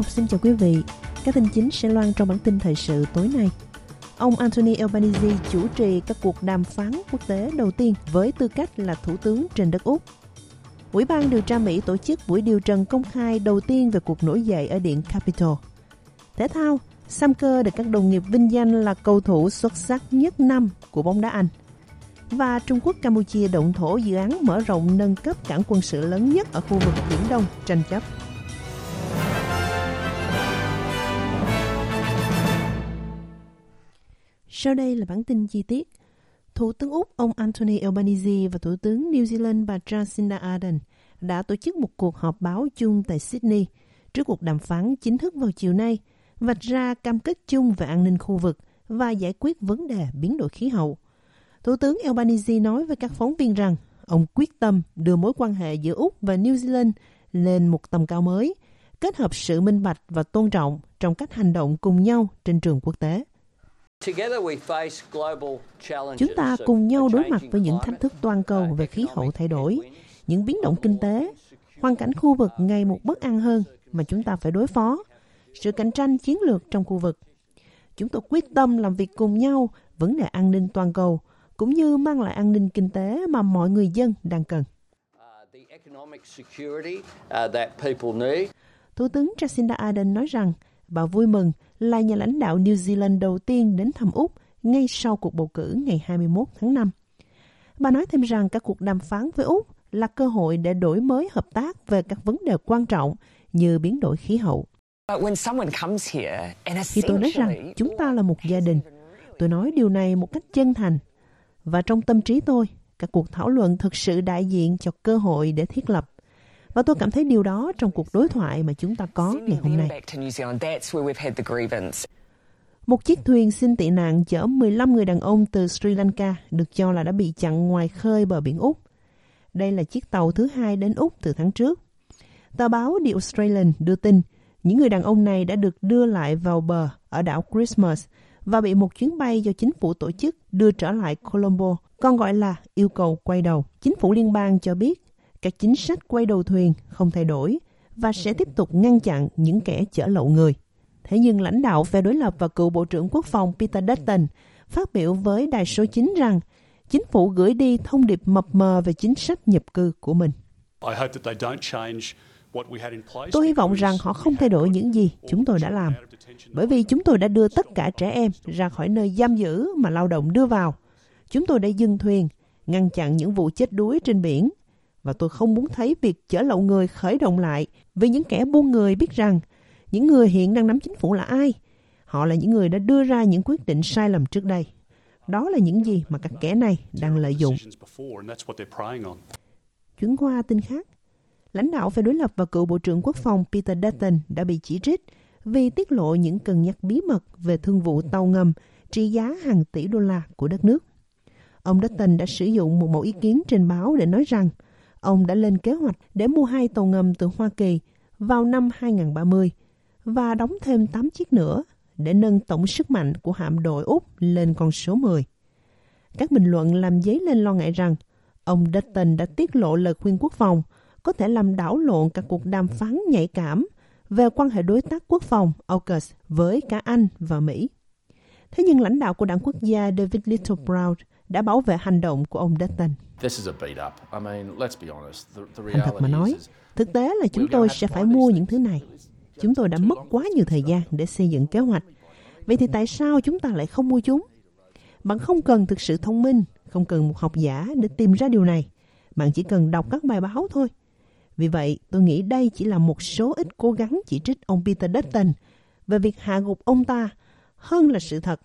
Ngọc xin chào quý vị. Các tin chính sẽ loan trong bản tin thời sự tối nay. Ông Anthony Albanese chủ trì các cuộc đàm phán quốc tế đầu tiên với tư cách là thủ tướng trên đất Úc. Ủy ban điều tra Mỹ tổ chức buổi điều trần công khai đầu tiên về cuộc nổi dậy ở điện Capitol. Thể thao, Sam Kerr được các đồng nghiệp vinh danh là cầu thủ xuất sắc nhất năm của bóng đá Anh. Và Trung Quốc Campuchia động thổ dự án mở rộng nâng cấp cảng quân sự lớn nhất ở khu vực Biển Đông tranh chấp. Sau đây là bản tin chi tiết. Thủ tướng Úc ông Anthony Albanese và Thủ tướng New Zealand bà Jacinda Ardern đã tổ chức một cuộc họp báo chung tại Sydney trước cuộc đàm phán chính thức vào chiều nay, vạch ra cam kết chung về an ninh khu vực và giải quyết vấn đề biến đổi khí hậu. Thủ tướng Albanese nói với các phóng viên rằng ông quyết tâm đưa mối quan hệ giữa Úc và New Zealand lên một tầm cao mới, kết hợp sự minh bạch và tôn trọng trong cách hành động cùng nhau trên trường quốc tế. Chúng ta cùng nhau đối mặt với những thách thức toàn cầu về khí hậu thay đổi, những biến động kinh tế, hoàn cảnh khu vực ngày một bất an hơn mà chúng ta phải đối phó, sự cạnh tranh chiến lược trong khu vực. Chúng tôi quyết tâm làm việc cùng nhau vấn đề an ninh toàn cầu, cũng như mang lại an ninh kinh tế mà mọi người dân đang cần. Thủ tướng Jacinda Ardern nói rằng bà vui mừng là nhà lãnh đạo New Zealand đầu tiên đến thăm Úc ngay sau cuộc bầu cử ngày 21 tháng 5. Bà nói thêm rằng các cuộc đàm phán với Úc là cơ hội để đổi mới hợp tác về các vấn đề quan trọng như biến đổi khí hậu. Khi tôi nói rằng chúng ta là một gia đình, tôi nói điều này một cách chân thành. Và trong tâm trí tôi, các cuộc thảo luận thực sự đại diện cho cơ hội để thiết lập và tôi cảm thấy điều đó trong cuộc đối thoại mà chúng ta có ngày hôm nay. Một chiếc thuyền xin tị nạn chở 15 người đàn ông từ Sri Lanka được cho là đã bị chặn ngoài khơi bờ biển Úc. Đây là chiếc tàu thứ hai đến Úc từ tháng trước. Tờ báo The Australian đưa tin những người đàn ông này đã được đưa lại vào bờ ở đảo Christmas và bị một chuyến bay do chính phủ tổ chức đưa trở lại Colombo, còn gọi là yêu cầu quay đầu. Chính phủ liên bang cho biết các chính sách quay đầu thuyền không thay đổi và sẽ tiếp tục ngăn chặn những kẻ chở lậu người. Thế nhưng lãnh đạo phe đối lập và cựu Bộ trưởng Quốc phòng Peter Dutton phát biểu với đài số 9 rằng chính phủ gửi đi thông điệp mập mờ về chính sách nhập cư của mình. Tôi hy vọng rằng họ không thay đổi những gì chúng tôi đã làm, bởi vì chúng tôi đã đưa tất cả trẻ em ra khỏi nơi giam giữ mà lao động đưa vào. Chúng tôi đã dừng thuyền, ngăn chặn những vụ chết đuối trên biển và tôi không muốn thấy việc chở lậu người khởi động lại vì những kẻ buôn người biết rằng những người hiện đang nắm chính phủ là ai. Họ là những người đã đưa ra những quyết định sai lầm trước đây. Đó là những gì mà các kẻ này đang lợi dụng. Chuyển qua tin khác, lãnh đạo phe đối lập và cựu Bộ trưởng Quốc phòng Peter Dutton đã bị chỉ trích vì tiết lộ những cân nhắc bí mật về thương vụ tàu ngầm trị giá hàng tỷ đô la của đất nước. Ông Dutton đã sử dụng một mẫu ý kiến trên báo để nói rằng ông đã lên kế hoạch để mua hai tàu ngầm từ Hoa Kỳ vào năm 2030 và đóng thêm 8 chiếc nữa để nâng tổng sức mạnh của hạm đội Úc lên con số 10. Các bình luận làm dấy lên lo ngại rằng ông Dutton đã tiết lộ lời khuyên quốc phòng có thể làm đảo lộn các cuộc đàm phán nhạy cảm về quan hệ đối tác quốc phòng AUKUS với cả Anh và Mỹ. Thế nhưng lãnh đạo của đảng quốc gia David Little Brown đã bảo vệ hành động của ông Dutton. Thành thật mà nói, thực tế là chúng tôi sẽ phải mua những thứ này. Chúng tôi đã mất quá nhiều thời gian để xây dựng kế hoạch. Vậy thì tại sao chúng ta lại không mua chúng? Bạn không cần thực sự thông minh, không cần một học giả để tìm ra điều này. Bạn chỉ cần đọc các bài báo thôi. Vì vậy, tôi nghĩ đây chỉ là một số ít cố gắng chỉ trích ông Peter Dutton về việc hạ gục ông ta hơn là sự thật.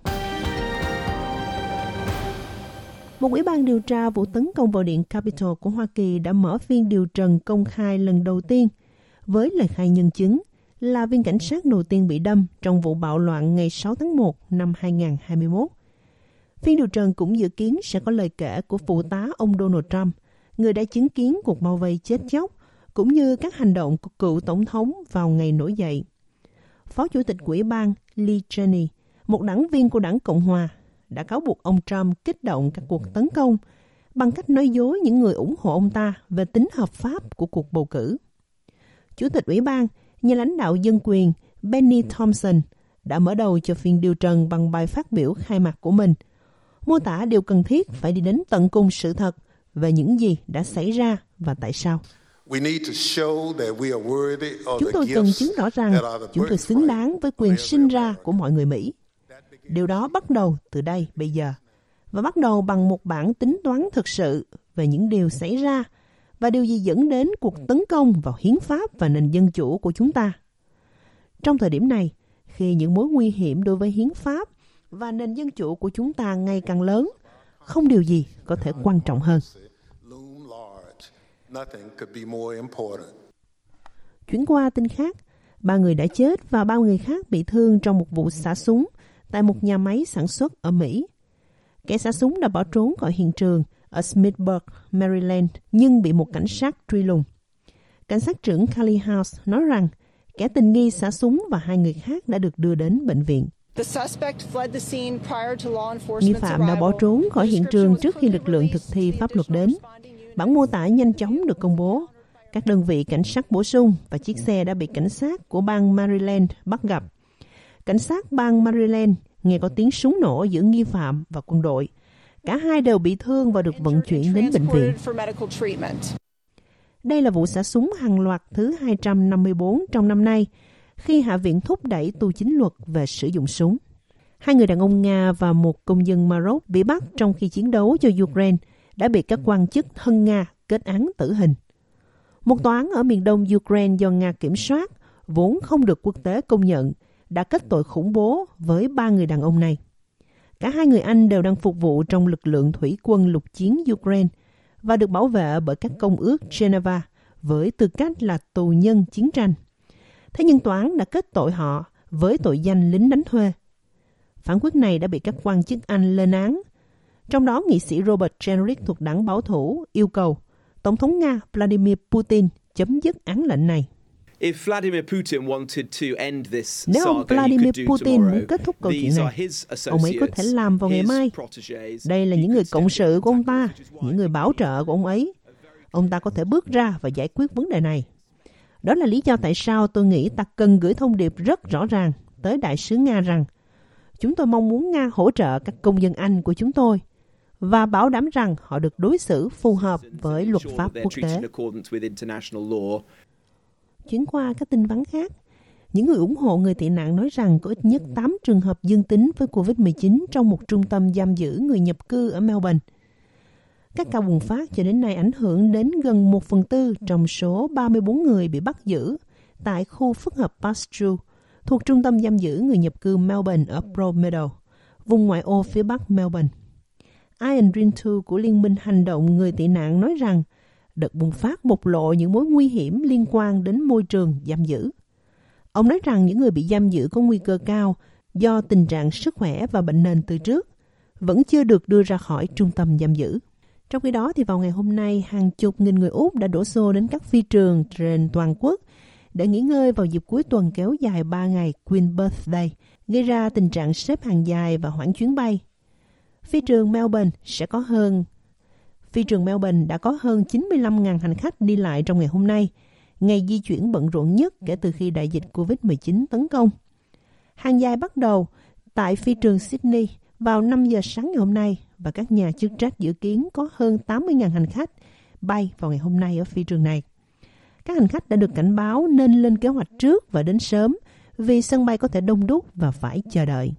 Một ủy ban điều tra vụ tấn công vào điện Capitol của Hoa Kỳ đã mở phiên điều trần công khai lần đầu tiên với lời khai nhân chứng là viên cảnh sát đầu tiên bị đâm trong vụ bạo loạn ngày 6 tháng 1 năm 2021. Phiên điều trần cũng dự kiến sẽ có lời kể của phụ tá ông Donald Trump, người đã chứng kiến cuộc bao vây chết chóc, cũng như các hành động của cựu tổng thống vào ngày nổi dậy. Phó Chủ tịch Ủy ban Lee Cheney, một đảng viên của đảng Cộng Hòa, đã cáo buộc ông Trump kích động các cuộc tấn công bằng cách nói dối những người ủng hộ ông ta về tính hợp pháp của cuộc bầu cử. Chủ tịch Ủy ban, nhà lãnh đạo dân quyền Benny Thompson đã mở đầu cho phiên điều trần bằng bài phát biểu khai mạc của mình, mô tả điều cần thiết phải đi đến tận cùng sự thật về những gì đã xảy ra và tại sao. Chúng tôi cần chứng tỏ rằng chúng tôi xứng đáng với quyền sinh ra của mọi người Mỹ. Điều đó bắt đầu từ đây bây giờ và bắt đầu bằng một bản tính toán thực sự về những điều xảy ra và điều gì dẫn đến cuộc tấn công vào hiến pháp và nền dân chủ của chúng ta. Trong thời điểm này, khi những mối nguy hiểm đối với hiến pháp và nền dân chủ của chúng ta ngày càng lớn, không điều gì có thể quan trọng hơn. Chuyển qua tin khác, ba người đã chết và ba người khác bị thương trong một vụ xả súng tại một nhà máy sản xuất ở Mỹ. Kẻ xả súng đã bỏ trốn khỏi hiện trường ở Smithburg, Maryland, nhưng bị một cảnh sát truy lùng. Cảnh sát trưởng Kelly House nói rằng kẻ tình nghi xả súng và hai người khác đã được đưa đến bệnh viện. Nghi phạm đã bỏ trốn khỏi hiện trường trước khi lực lượng thực thi pháp luật đến. Bản mô tả nhanh chóng được công bố. Các đơn vị cảnh sát bổ sung và chiếc xe đã bị cảnh sát của bang Maryland bắt gặp. Cảnh sát bang Maryland nghe có tiếng súng nổ giữa nghi phạm và quân đội. Cả hai đều bị thương và được vận chuyển đến bệnh viện. Đây là vụ xả súng hàng loạt thứ 254 trong năm nay, khi Hạ viện thúc đẩy tu chính luật về sử dụng súng. Hai người đàn ông Nga và một công dân Maroc bị bắt trong khi chiến đấu cho Ukraine đã bị các quan chức thân Nga kết án tử hình. Một tòa án ở miền đông Ukraine do Nga kiểm soát, vốn không được quốc tế công nhận, đã kết tội khủng bố với ba người đàn ông này. Cả hai người Anh đều đang phục vụ trong lực lượng thủy quân lục chiến Ukraine và được bảo vệ bởi các công ước Geneva với tư cách là tù nhân chiến tranh. Thế nhưng tòa án đã kết tội họ với tội danh lính đánh thuê. Phán quyết này đã bị các quan chức Anh lên án. Trong đó, nghị sĩ Robert Jenrick thuộc đảng bảo thủ yêu cầu Tổng thống Nga Vladimir Putin chấm dứt án lệnh này. Nếu ông Vladimir Putin muốn kết thúc câu chuyện này, ông ấy có thể làm vào ngày mai. Đây là những người cộng sự của ông ta, những người bảo trợ của ông ấy. Ông ta có thể bước ra và giải quyết vấn đề này. Đó là lý do tại sao tôi nghĩ ta cần gửi thông điệp rất rõ ràng tới đại sứ Nga rằng chúng tôi mong muốn Nga hỗ trợ các công dân Anh của chúng tôi và bảo đảm rằng họ được đối xử phù hợp với luật pháp quốc tế. Chuyển qua các tin vắn khác, những người ủng hộ người tị nạn nói rằng có ít nhất 8 trường hợp dương tính với COVID-19 trong một trung tâm giam giữ người nhập cư ở Melbourne. Các ca bùng phát cho đến nay ảnh hưởng đến gần 1 phần tư trong số 34 người bị bắt giữ tại khu phức hợp Pasture thuộc trung tâm giam giữ người nhập cư Melbourne ở Pro Meadow, vùng ngoại ô phía bắc Melbourne. Ian Rintu của Liên minh Hành động Người tị nạn nói rằng đợt bùng phát bộc lộ những mối nguy hiểm liên quan đến môi trường giam giữ. Ông nói rằng những người bị giam giữ có nguy cơ cao do tình trạng sức khỏe và bệnh nền từ trước vẫn chưa được đưa ra khỏi trung tâm giam giữ. Trong khi đó, thì vào ngày hôm nay, hàng chục nghìn người Úc đã đổ xô đến các phi trường trên toàn quốc để nghỉ ngơi vào dịp cuối tuần kéo dài 3 ngày Queen Birthday, gây ra tình trạng xếp hàng dài và hoãn chuyến bay. Phi trường Melbourne sẽ có hơn Phi trường Melbourne đã có hơn 95.000 hành khách đi lại trong ngày hôm nay, ngày di chuyển bận rộn nhất kể từ khi đại dịch COVID-19 tấn công. Hàng dài bắt đầu tại phi trường Sydney vào 5 giờ sáng ngày hôm nay và các nhà chức trách dự kiến có hơn 80.000 hành khách bay vào ngày hôm nay ở phi trường này. Các hành khách đã được cảnh báo nên lên kế hoạch trước và đến sớm vì sân bay có thể đông đúc và phải chờ đợi.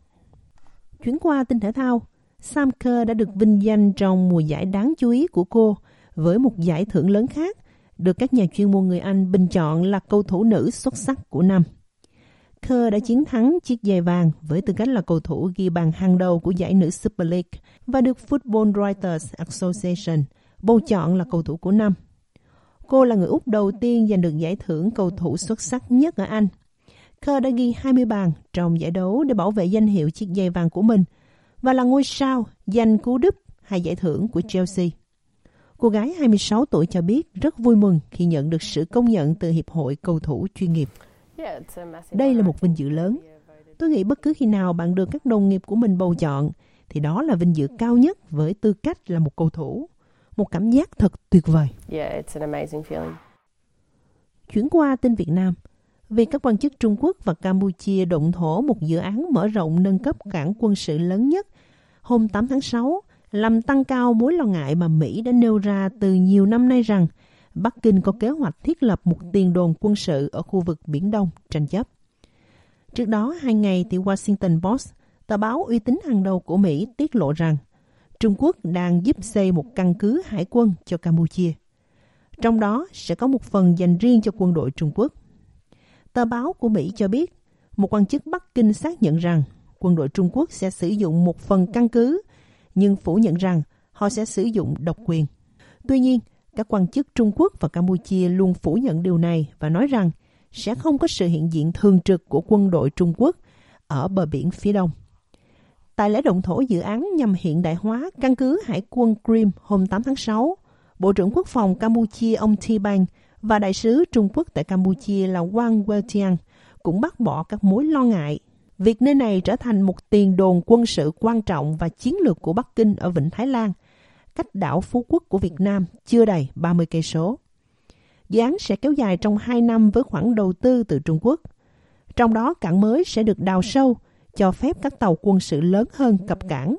Chuyển qua tin thể thao, Sam Kerr đã được vinh danh trong mùa giải đáng chú ý của cô với một giải thưởng lớn khác, được các nhà chuyên môn người Anh bình chọn là cầu thủ nữ xuất sắc của năm. Kerr đã chiến thắng chiếc giày vàng với tư cách là cầu thủ ghi bàn hàng đầu của giải nữ Super League và được Football Writers Association bầu chọn là cầu thủ của năm. Cô là người Úc đầu tiên giành được giải thưởng cầu thủ xuất sắc nhất ở Anh. Kerr đã ghi 20 bàn trong giải đấu để bảo vệ danh hiệu chiếc giày vàng của mình – và là ngôi sao giành cú đúp hai giải thưởng của Chelsea. Cô gái 26 tuổi cho biết rất vui mừng khi nhận được sự công nhận từ Hiệp hội cầu thủ chuyên nghiệp. Đây là một vinh dự lớn. Tôi nghĩ bất cứ khi nào bạn được các đồng nghiệp của mình bầu chọn, thì đó là vinh dự cao nhất với tư cách là một cầu thủ. Một cảm giác thật tuyệt vời. Chuyển qua tin Việt Nam vì các quan chức Trung Quốc và Campuchia động thổ một dự án mở rộng nâng cấp cảng quân sự lớn nhất hôm 8 tháng 6, làm tăng cao mối lo ngại mà Mỹ đã nêu ra từ nhiều năm nay rằng Bắc Kinh có kế hoạch thiết lập một tiền đồn quân sự ở khu vực Biển Đông tranh chấp. Trước đó, hai ngày thì Washington Post, tờ báo uy tín hàng đầu của Mỹ tiết lộ rằng Trung Quốc đang giúp xây một căn cứ hải quân cho Campuchia. Trong đó sẽ có một phần dành riêng cho quân đội Trung Quốc. Tờ báo của Mỹ cho biết, một quan chức Bắc Kinh xác nhận rằng quân đội Trung Quốc sẽ sử dụng một phần căn cứ, nhưng phủ nhận rằng họ sẽ sử dụng độc quyền. Tuy nhiên, các quan chức Trung Quốc và Campuchia luôn phủ nhận điều này và nói rằng sẽ không có sự hiện diện thường trực của quân đội Trung Quốc ở bờ biển phía đông. Tại lễ động thổ dự án nhằm hiện đại hóa căn cứ hải quân Krim hôm 8 tháng 6, Bộ trưởng Quốc phòng Campuchia ông Thi Bang và đại sứ Trung Quốc tại Campuchia là Wang Wetian cũng bác bỏ các mối lo ngại việc nơi này trở thành một tiền đồn quân sự quan trọng và chiến lược của Bắc Kinh ở Vịnh Thái Lan, cách đảo Phú Quốc của Việt Nam chưa đầy 30 cây số. Dự án sẽ kéo dài trong 2 năm với khoản đầu tư từ Trung Quốc. Trong đó cảng mới sẽ được đào sâu, cho phép các tàu quân sự lớn hơn cập cảng,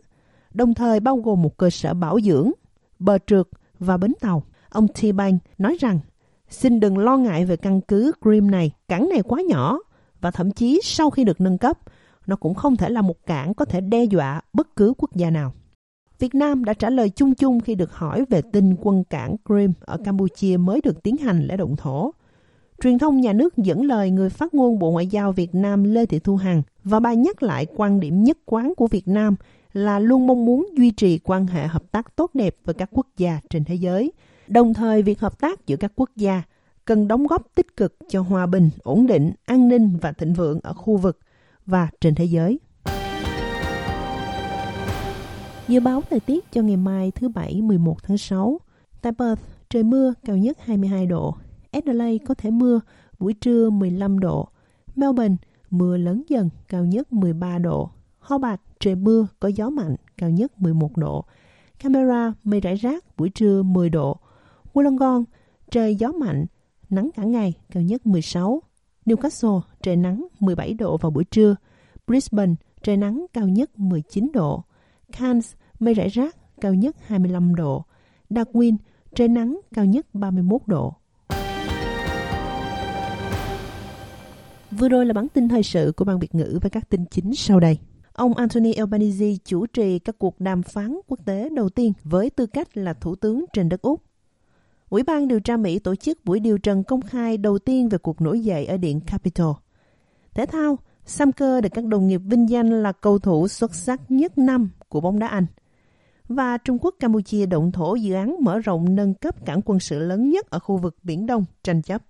đồng thời bao gồm một cơ sở bảo dưỡng, bờ trượt và bến tàu. Ông T. Bang nói rằng, xin đừng lo ngại về căn cứ Grim này, cảng này quá nhỏ và thậm chí sau khi được nâng cấp, nó cũng không thể là một cảng có thể đe dọa bất cứ quốc gia nào. Việt Nam đã trả lời chung chung khi được hỏi về tin quân cảng Grim ở Campuchia mới được tiến hành lễ động thổ. Truyền thông nhà nước dẫn lời người phát ngôn Bộ Ngoại giao Việt Nam Lê Thị Thu Hằng và bà nhắc lại quan điểm nhất quán của Việt Nam là luôn mong muốn duy trì quan hệ hợp tác tốt đẹp với các quốc gia trên thế giới. Đồng thời, việc hợp tác giữa các quốc gia cần đóng góp tích cực cho hòa bình, ổn định, an ninh và thịnh vượng ở khu vực và trên thế giới. Dự báo thời tiết cho ngày mai thứ Bảy 11 tháng 6. Tại Perth, trời mưa, cao nhất 22 độ. Adelaide có thể mưa, buổi trưa 15 độ. Melbourne, mưa lớn dần, cao nhất 13 độ. Hobart, trời mưa, có gió mạnh, cao nhất 11 độ. Canberra, mây rải rác, buổi trưa 10 độ. Wollongong, trời gió mạnh, nắng cả ngày, cao nhất 16. Newcastle, trời nắng 17 độ vào buổi trưa. Brisbane, trời nắng cao nhất 19 độ. Cairns, mây rải rác, cao nhất 25 độ. Darwin, trời nắng, cao nhất 31 độ. Vừa rồi là bản tin thời sự của Ban Việt ngữ với các tin chính sau đây. Ông Anthony Albanese chủ trì các cuộc đàm phán quốc tế đầu tiên với tư cách là thủ tướng trên đất Úc. Ủy ban điều tra Mỹ tổ chức buổi điều trần công khai đầu tiên về cuộc nổi dậy ở Điện Capitol. Thể thao, Sam Kerr được các đồng nghiệp vinh danh là cầu thủ xuất sắc nhất năm của bóng đá Anh. Và Trung Quốc Campuchia động thổ dự án mở rộng nâng cấp cảng quân sự lớn nhất ở khu vực Biển Đông tranh chấp.